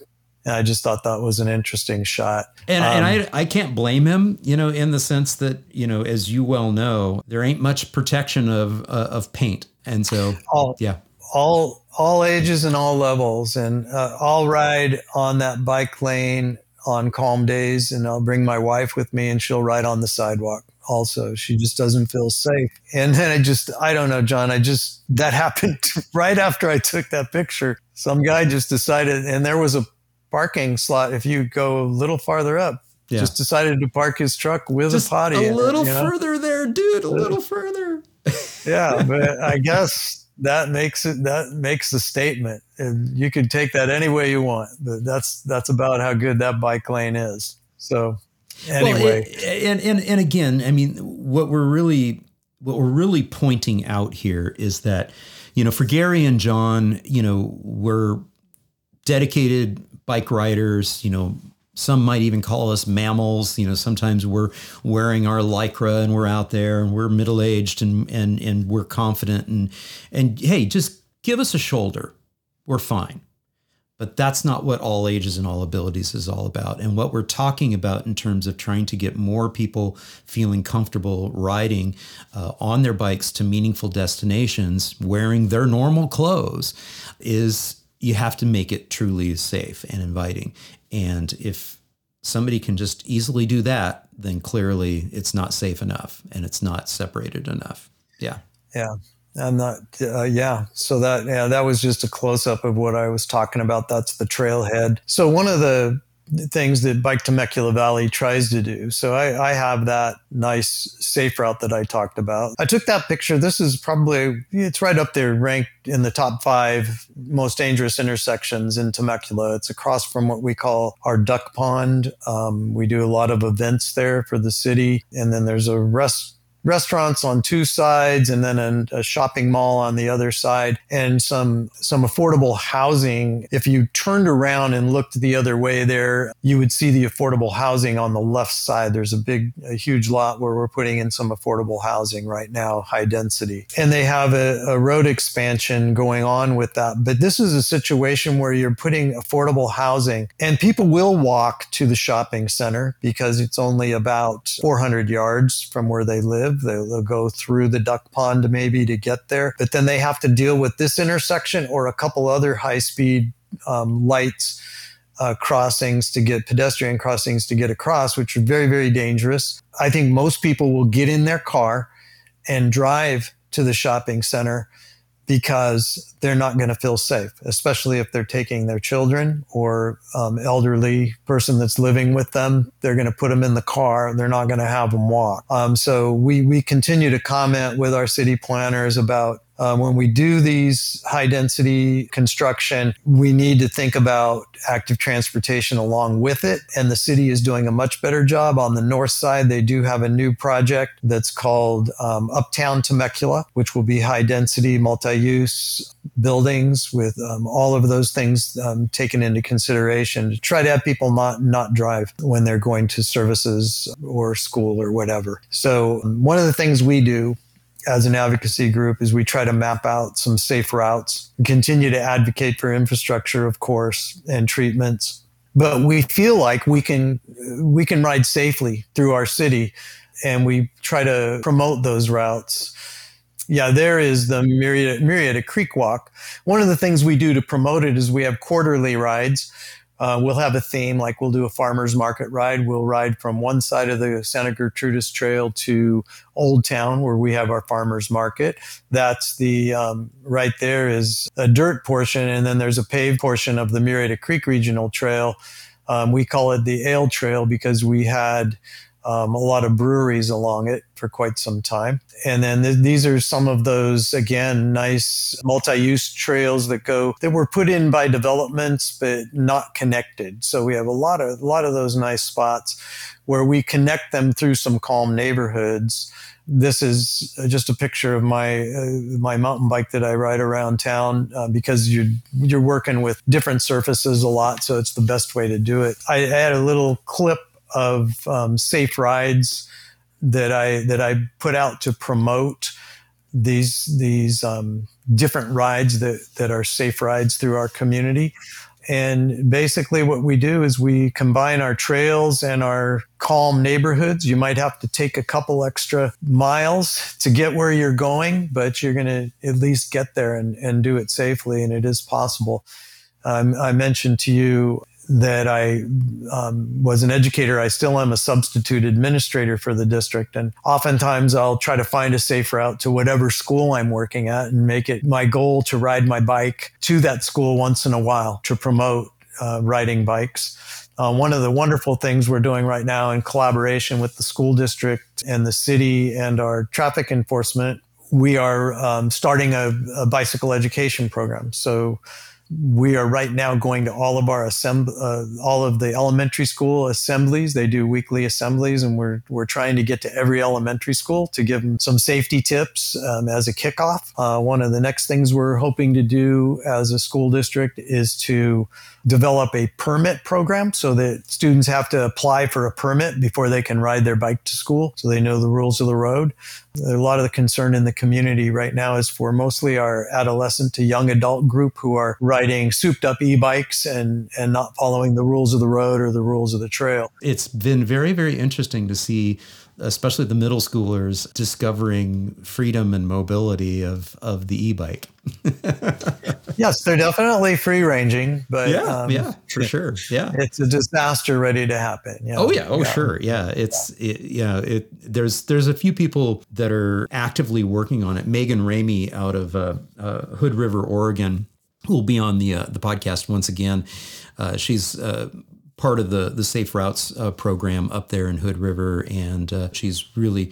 And I just thought that was an interesting shot. And, um, and I, I can't blame him, you know, in the sense that, you know, as you well know, there ain't much protection of, uh, of paint. And so, all, yeah all all ages and all levels, and uh, I'll ride on that bike lane on calm days, and I'll bring my wife with me, and she'll ride on the sidewalk. Also, she just doesn't feel safe. And then I just, I don't know, John. I just that happened right after I took that picture. Some guy just decided, and there was a parking slot. If you go a little farther up, yeah. just decided to park his truck with just a potty. A little it, you know? further there, dude. A little further. yeah, but I guess that makes it that makes the statement. And you can take that any way you want but that's that's about how good that bike lane is. So anyway. well, and, and and again i mean what we're really what we're really pointing out here is that you know for gary and john you know we're dedicated bike riders you know some might even call us MAMILs. You know, sometimes we're wearing our lycra and we're out there and we're middle aged and and and we're confident and and hey, just give us a shoulder. We're fine. But that's not what all ages and all abilities is all about. And what we're talking about in terms of trying to get more people feeling comfortable riding uh, on their bikes to meaningful destinations, wearing their normal clothes, is you have to make it truly safe and inviting. And if somebody can just easily do that, then clearly it's not safe enough and it's not separated enough. Yeah. Yeah. I'm not, uh, yeah. So that, yeah, that was just a close up of what I was talking about. That's the trailhead. So one of the things that Bike Temecula Valley tries to do. So I, I, have that nice safe route that I talked about. I took that picture. This is probably, it's right up there, ranked in the top five most dangerous intersections in Temecula. It's across from what we call our duck pond. Um, we do a lot of events there for the city. And then there's a rest restaurants on two sides and then a, shopping mall on the other side and some some affordable housing. If you turned around and looked the other way there you would see the affordable housing on the left side. There's a big a huge lot where we're putting in some affordable housing right now high density. And they have a, a road expansion going on with that. But this is a situation where you're putting affordable housing and people will walk to the shopping center because it's only about 400 yards from where they live live. They'll, they'll go through the duck pond maybe to get there, but then they have to deal with this intersection or a couple other high speed um, lights. Uh, crossings to get pedestrian crossings to get across, which are very, very dangerous. I think most people will get in their car and drive to the shopping center because they're not going to feel safe, especially if they're taking their children or um, elderly person that's living with them. They're going to put them in the car. They're not going to have them walk. Um, so we we continue to comment with our city planners about uh, when we do these high density construction, we need to think about active transportation along with it. And the city is doing a much better job. On the north side, they do have a new project that's called um, Uptown Temecula, which will be high density, multi use buildings with um, all of those things um, taken into consideration to try to have people not not drive when they're going to services or school or whatever. So um, one of the things we do as an advocacy group is we try to map out some safe routes, continue to advocate for infrastructure, of course, and treatments. But we feel like we can we can ride safely through our city, and we try to promote those routes. Yeah, there is the Myriad, Murrieta Creek Walk. One of the things we do to promote it is we have quarterly rides uh, we'll have a theme like we'll do a farmers market ride. We'll ride from one side of the Santa Gertrudis Trail to Old Town, where we have our farmers market. That's the um, right there is a dirt portion, and then there's a paved portion of the Murrieta Creek Regional Trail. Um, we call it the Ale Trail because we had um, a lot of breweries along it for quite some time. And then th- these are some of those, again, nice multi use trails that go, that were put in by developments, but not connected. So we have a lot of, a lot of those nice spots where we connect them through some calm neighborhoods. This is just a picture of my uh, my mountain bike that I ride around town uh, because you're you're working with different surfaces a lot, so it's the best way to do it. I had a little clip of um, safe rides that I that I put out to promote these these um, different rides that that are safe rides through our community. And basically, what we do is we combine our trails and our calm neighborhoods. You might have to take a couple extra miles to get where you're going, but you're going to at least get there and, and do it safely. And it is possible. Um, I mentioned to you that I um, was an educator. I still am a substitute administrator for the district. And oftentimes I'll try to find a safe route to whatever school I'm working at and make it my goal to ride my bike to that school once in a while to promote uh, riding bikes. Uh, one of the wonderful things we're doing right now in collaboration with the school district and the city and our traffic enforcement, we are um, starting a, a bicycle education program. So we are right now going to all of our assemb- uh, all of the elementary school assemblies. They do weekly assemblies, and we're we're trying to get to every elementary school to give them some safety tips um, as a kickoff. Uh, one of the next things we're hoping to do as a school district is to develop a permit program so that students have to apply for a permit before they can ride their bike to school, so they know the rules of the road. A lot of the concern in the community right now is for mostly our adolescent to young adult group who are riding souped up e-bikes and and not following the rules of the road or the rules of the trail. It's been very very interesting to see especially the middle schoolers discovering freedom and mobility of of the e-bike. yes, they're definitely free ranging, but yeah, um, yeah, for sure, yeah, it's a disaster ready to happen. Yeah. Oh yeah, oh yeah. sure, yeah. It's yeah. It, yeah, it there's there's a few people that are actively working on it. Megan Ramey out of uh, uh, Hood River, Oregon, who will be on the uh, the podcast once again. Uh, she's uh, part of the the Safe Routes uh, program up there in Hood River, and uh, she's really,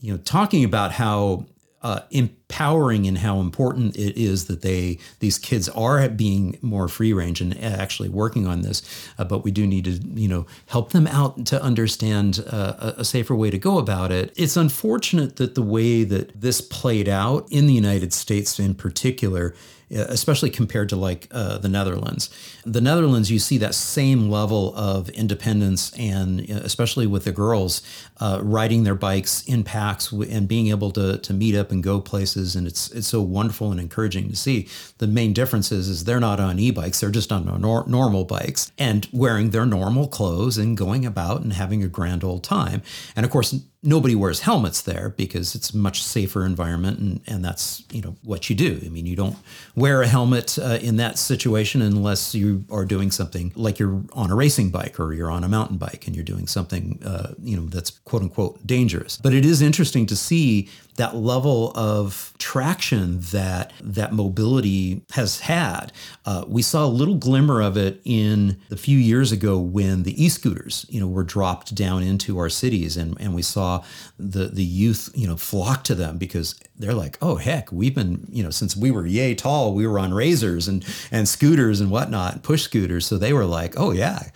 you know, talking about how uh, empowering and how important it is that they these kids are being more free range and actually working on this. Uh, but we do need to you know help them out to understand uh, a safer way to go about it. It's unfortunate that the way that this played out in the United States in particular especially compared to like uh, the Netherlands. The Netherlands, you see that same level of independence, and uh, especially with the girls uh, riding their bikes in packs and being able to to meet up and go places, and it's it's so wonderful and encouraging to see. The main difference is, is they're not on e-bikes; they're just on nor- normal bikes and wearing their normal clothes and going about and having a grand old time. And of course, nobody wears helmets there because it's a much safer environment and, and that's you know what you do. I mean you don't wear a helmet uh, in that situation unless you are doing something like you're on a racing bike or you're on a mountain bike and you're doing something uh, you know that's quote unquote dangerous. But it is interesting to see that level of traction that that mobility has had. Uh, we saw a little glimmer of it in the few years ago when the e-scooters, you know, were dropped down into our cities, and and we saw the the youth, you know, flock to them because they're like, oh heck, we've been, you know, since we were yay tall, we were on razors and and scooters and whatnot, push scooters, so they were like, oh yeah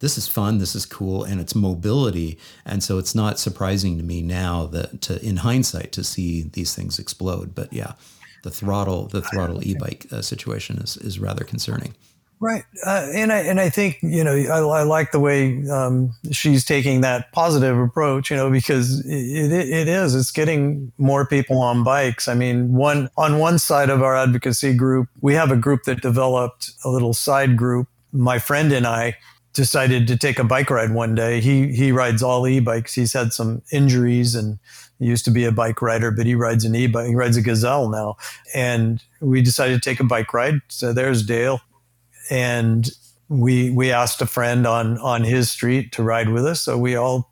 this is fun, this is cool, and it's mobility. And so it's not surprising to me now that to, in hindsight to see these things explode. But yeah, the throttle, the throttle e-bike uh, situation is, is rather concerning. Right, uh, and I and I think you know I, I like the way um, she's taking that positive approach. You know because it, it, it is it's getting more people on bikes. I mean, one on one side of our advocacy group, we have a group that developed a little side group. My friend and I decided to take a bike ride one day. He he rides all e-bikes. He's had some injuries and he used to be a bike rider, but he rides an e-bike. He rides a Gazelle now. And we decided to take a bike ride. So there's Dale. And we we asked a friend on on his street to ride with us. So we all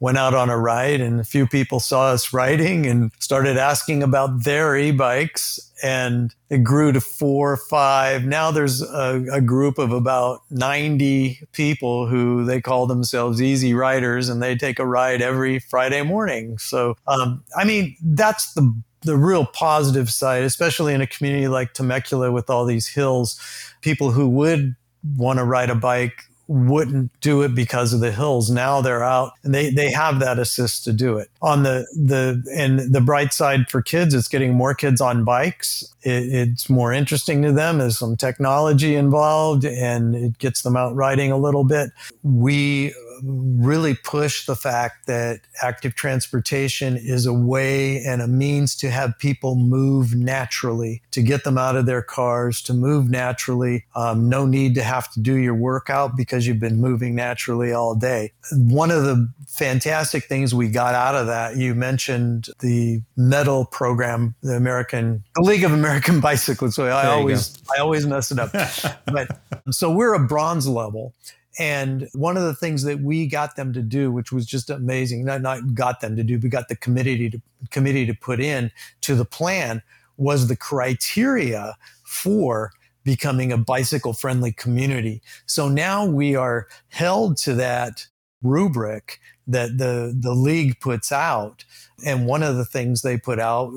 went out on a ride and a few people saw us riding and started asking about their e-bikes. And it grew to four or five. Now there's a, a, group of about 90 people who they call themselves easy riders and they take a ride every friday morning. So um, i mean that's the the real positive side especially in a community like temecula with all these hills. People who would want to ride a bike wouldn't do it because of the hills. Now they're out and they, they have that assist to do it. On the, the, and the bright side for kids, it's getting more kids on bikes. It, it's more interesting to them. There's some technology involved and it gets them out riding a little bit. We really push the fact that active transportation is a way and a means to have people move naturally, to get them out of their cars, to move naturally. Um, no need to have to do your workout because you've been moving naturally all day. One of the fantastic things we got out of that, you mentioned the medal program, the American, the League of American Bicyclists. So I always, I always mess it up. but so we're a bronze level. And one of the things that we got them to do, which was just amazing, not, not got them to do, but got the committee to, committee to put in to the plan was the criteria for becoming a bicycle friendly community. So now we are held to that rubric that the, the league puts out and one of the things they put out,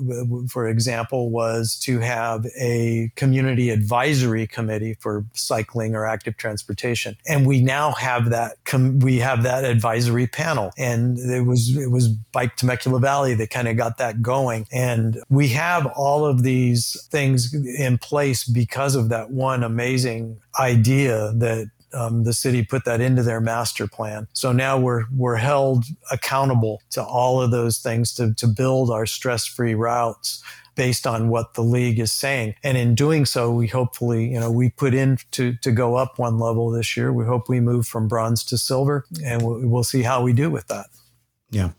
for example, was to have a community advisory committee for cycling or active transportation. And we now have that, com- we have that advisory panel. And it was, it was Bike Temecula Valley that kind of got that going. And we have all of these things in place because of that one amazing idea that um, the city put that into their master plan. So now we're we're held accountable to all of those things to to build our stress free routes based on what the league is saying. And in doing so, we hopefully, you know, we put in to, to go up one level this year. We hope we move from bronze to silver and we'll, we'll see how we do with that. Yeah.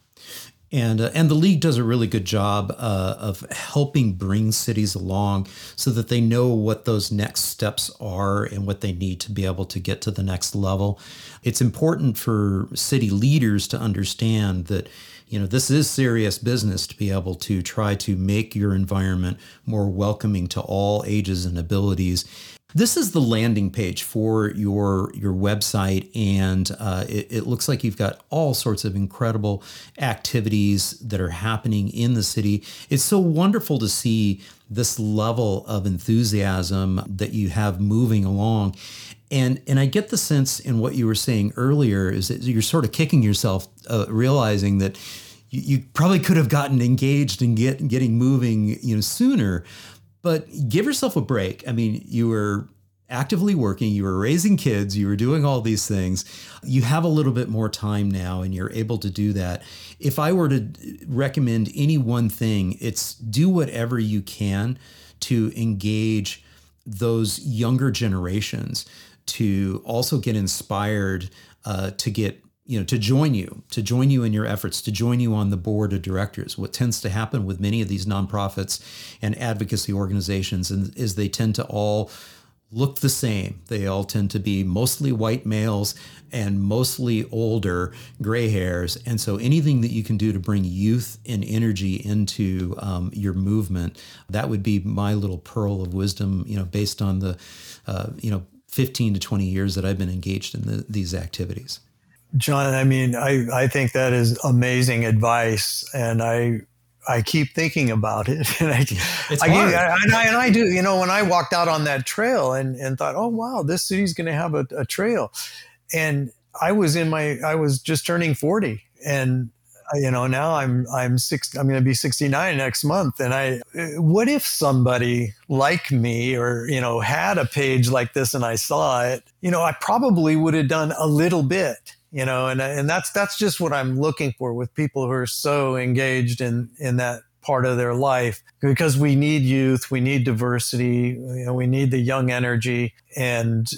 And, uh, and the league does a really good job uh, of helping bring cities along so that they know what those next steps are and what they need to be able to get to the next level. It's important for city leaders to understand that you know this is serious business to be able to try to make your environment more welcoming to all ages and abilities this is the landing page for your your website, and uh, it, it, looks like you've got all sorts of incredible activities that are happening in the city. It's so wonderful to see this level of enthusiasm that you have moving along. And, and I get the sense in what you were saying earlier is that you're sort of kicking yourself, uh, realizing that you, you, probably could have gotten engaged and get getting moving, you know, sooner but give yourself a break. I mean, you were actively working, you were raising kids, you were doing all these things. You have a little bit more time now and you're able to do that. If I were to recommend any one thing, it's do whatever you can to engage those younger generations to also get inspired uh, to get you know to join you to join you in your efforts to join you on the board of directors. What tends to happen with many of these nonprofits and advocacy organizations is they tend to all look the same. They all tend to be mostly white males and mostly older gray hairs. And so anything that you can do to bring youth and energy into um, your movement that would be my little pearl of wisdom you know based on the uh, you know 15 to 20 years that i've been engaged in the, these activities John, I mean, I, I think that is amazing advice. And I, I keep thinking about it. and I, it's I, hard. I, and, I, and I do, you know, when I walked out on that trail and, and thought, oh, wow, this city's going to have a, a trail. And I was in my, I was just turning 40 and uh, you know now i'm i'm six i'm going to be 69 next month and i uh, what if somebody like me or you know had a page like this and i saw it you know i probably would have done a little bit you know and and that's that's just what i'm looking for with people who are so engaged in in that part of their life because we need youth we need diversity you know we need the young energy. And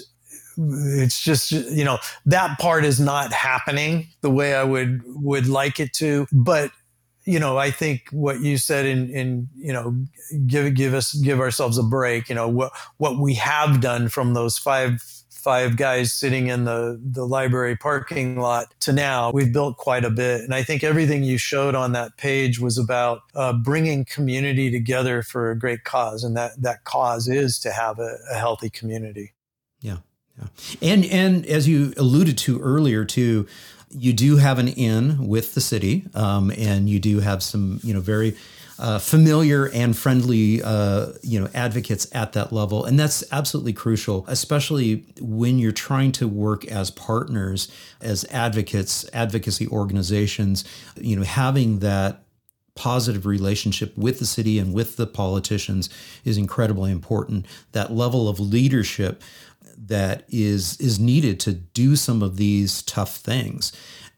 it's just you know that part is not happening the way i would would like it to. But you know i think what you said in in you know give give us give ourselves a break you know what what we have done from those five five guys sitting in the, the library parking lot to now, we've built quite a bit. And I think everything you showed on that page was about uh, bringing community together for a great cause. And that, that cause is to have a, a healthy community. Yeah. Yeah. And, and as you alluded to earlier, too, you do have an in with the city, um, and you do have some, you know, very uh, familiar and friendly, uh, you know, advocates at that level, and that's absolutely crucial, especially when you're trying to work as partners, as advocates, advocacy organizations. You know, having that positive relationship with the city and with the politicians is incredibly important. That level of leadership that is is needed to do some of these tough things,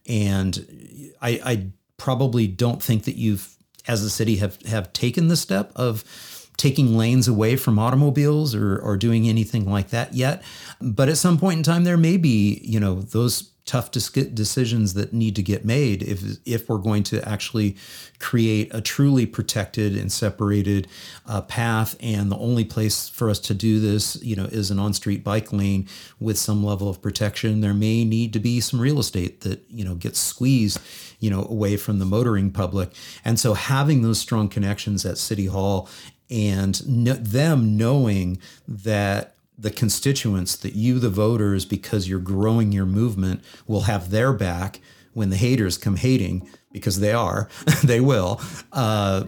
and I, I probably don't think that you've as a city have have taken the step of taking lanes away from automobiles or, or doing anything like that yet. But at some point in time, there may be, you know, those tough decisions that need to get made if if we're going to actually create a truly protected and separated uh, path and the only place for us to do this you know is an on-street bike lane with some level of protection there may need to be some real estate that you know gets squeezed you know away from the motoring public and so having those strong connections at city hall and no, them knowing that the constituents that you, the voters, because you're growing your movement, will have their back when the haters come hating, because they are, they will. Uh,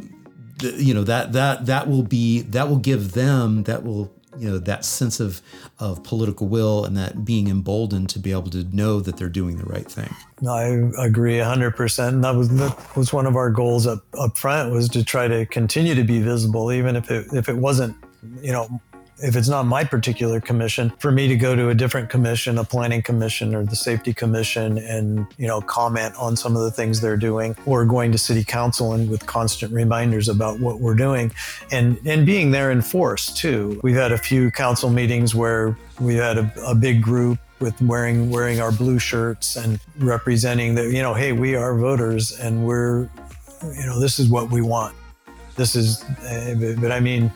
you know that that that will be that will give them that will you know that sense of of political will and that being emboldened to be able to know that they're doing the right thing. I agree 100%. And that was that was one of our goals up up front was to try to continue to be visible even if it if it wasn't, you know, if it's not my particular commission, for me to go to a different commission, a planning commission or the safety commission and, you know, comment on some of the things they're doing or going to city council and with constant reminders about what we're doing and, and being there in force too. We've had a few council meetings where we had a, a big group with wearing wearing our blue shirts and representing that you know hey we are voters and we're you know this is what we want this is uh, but i mean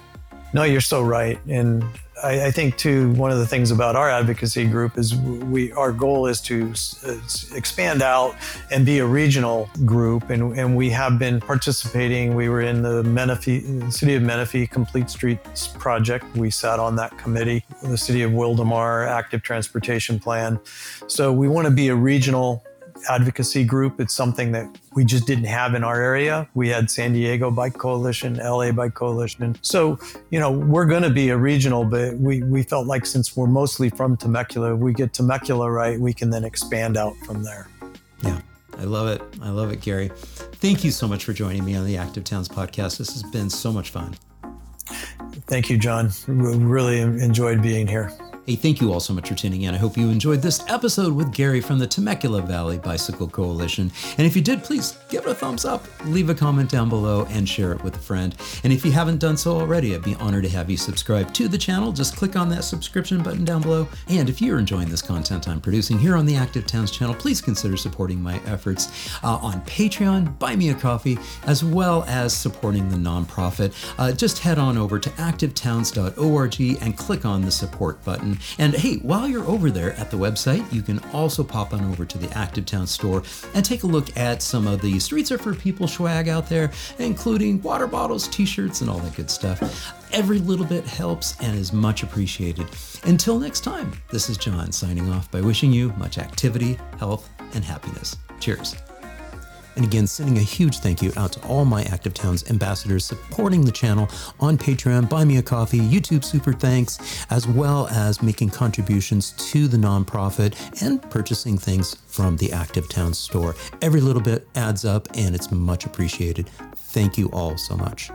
no you're so right. And I, I, think too one of the things about our advocacy group is we our goal is to uh, expand out and be a regional group. And, and we have been participating. We were in the menifee city of menifee complete streets project. We sat on that committee the city of wildomar active transportation plan. So we want to be a regional advocacy group. It's something that we just didn't have in our area. We had San Diego Bike Coalition, LA Bike Coalition. So, you know, we're going to be a regional, but we, we felt like since we're mostly from Temecula, we get Temecula right, we can then expand out from there. Yeah. I love it. I love it, Gary. Thank you so much for joining me on the Active Towns podcast. This has been so much fun. Thank you, John. We really enjoyed being here. Hey, thank you all so much for tuning in. I hope you enjoyed this episode with Gary from the Temecula Valley Bicycle Coalition. And if you did, please give it a thumbs up, leave a comment down below, and share it with a friend. And if you haven't done so already, I'd be honored to have you subscribe to the channel. Just click on that subscription button down below. And if you're enjoying this content I'm producing here on the Active Towns channel, please consider supporting my efforts uh, on Patreon, Buy Me a Coffee, as well as supporting the nonprofit. Uh, just head on over to activetowns.org and click on the support button. And hey, while you're over there at the website, you can also pop on over to the Active Town store and take a look at some of the Streets Are for People swag out there, including water bottles, t shirts, and all that good stuff. Every little bit helps and is much appreciated. Until next time, this is John signing off by wishing you much activity, health, and happiness. Cheers. And again, sending a huge thank you out to all my Active Towns ambassadors supporting the channel on Patreon, Buy Me a Coffee, YouTube Super Thanks, as well as making contributions to the nonprofit and purchasing things from the Active Towns store. Every little bit adds up and it's much appreciated. Thank you all so much.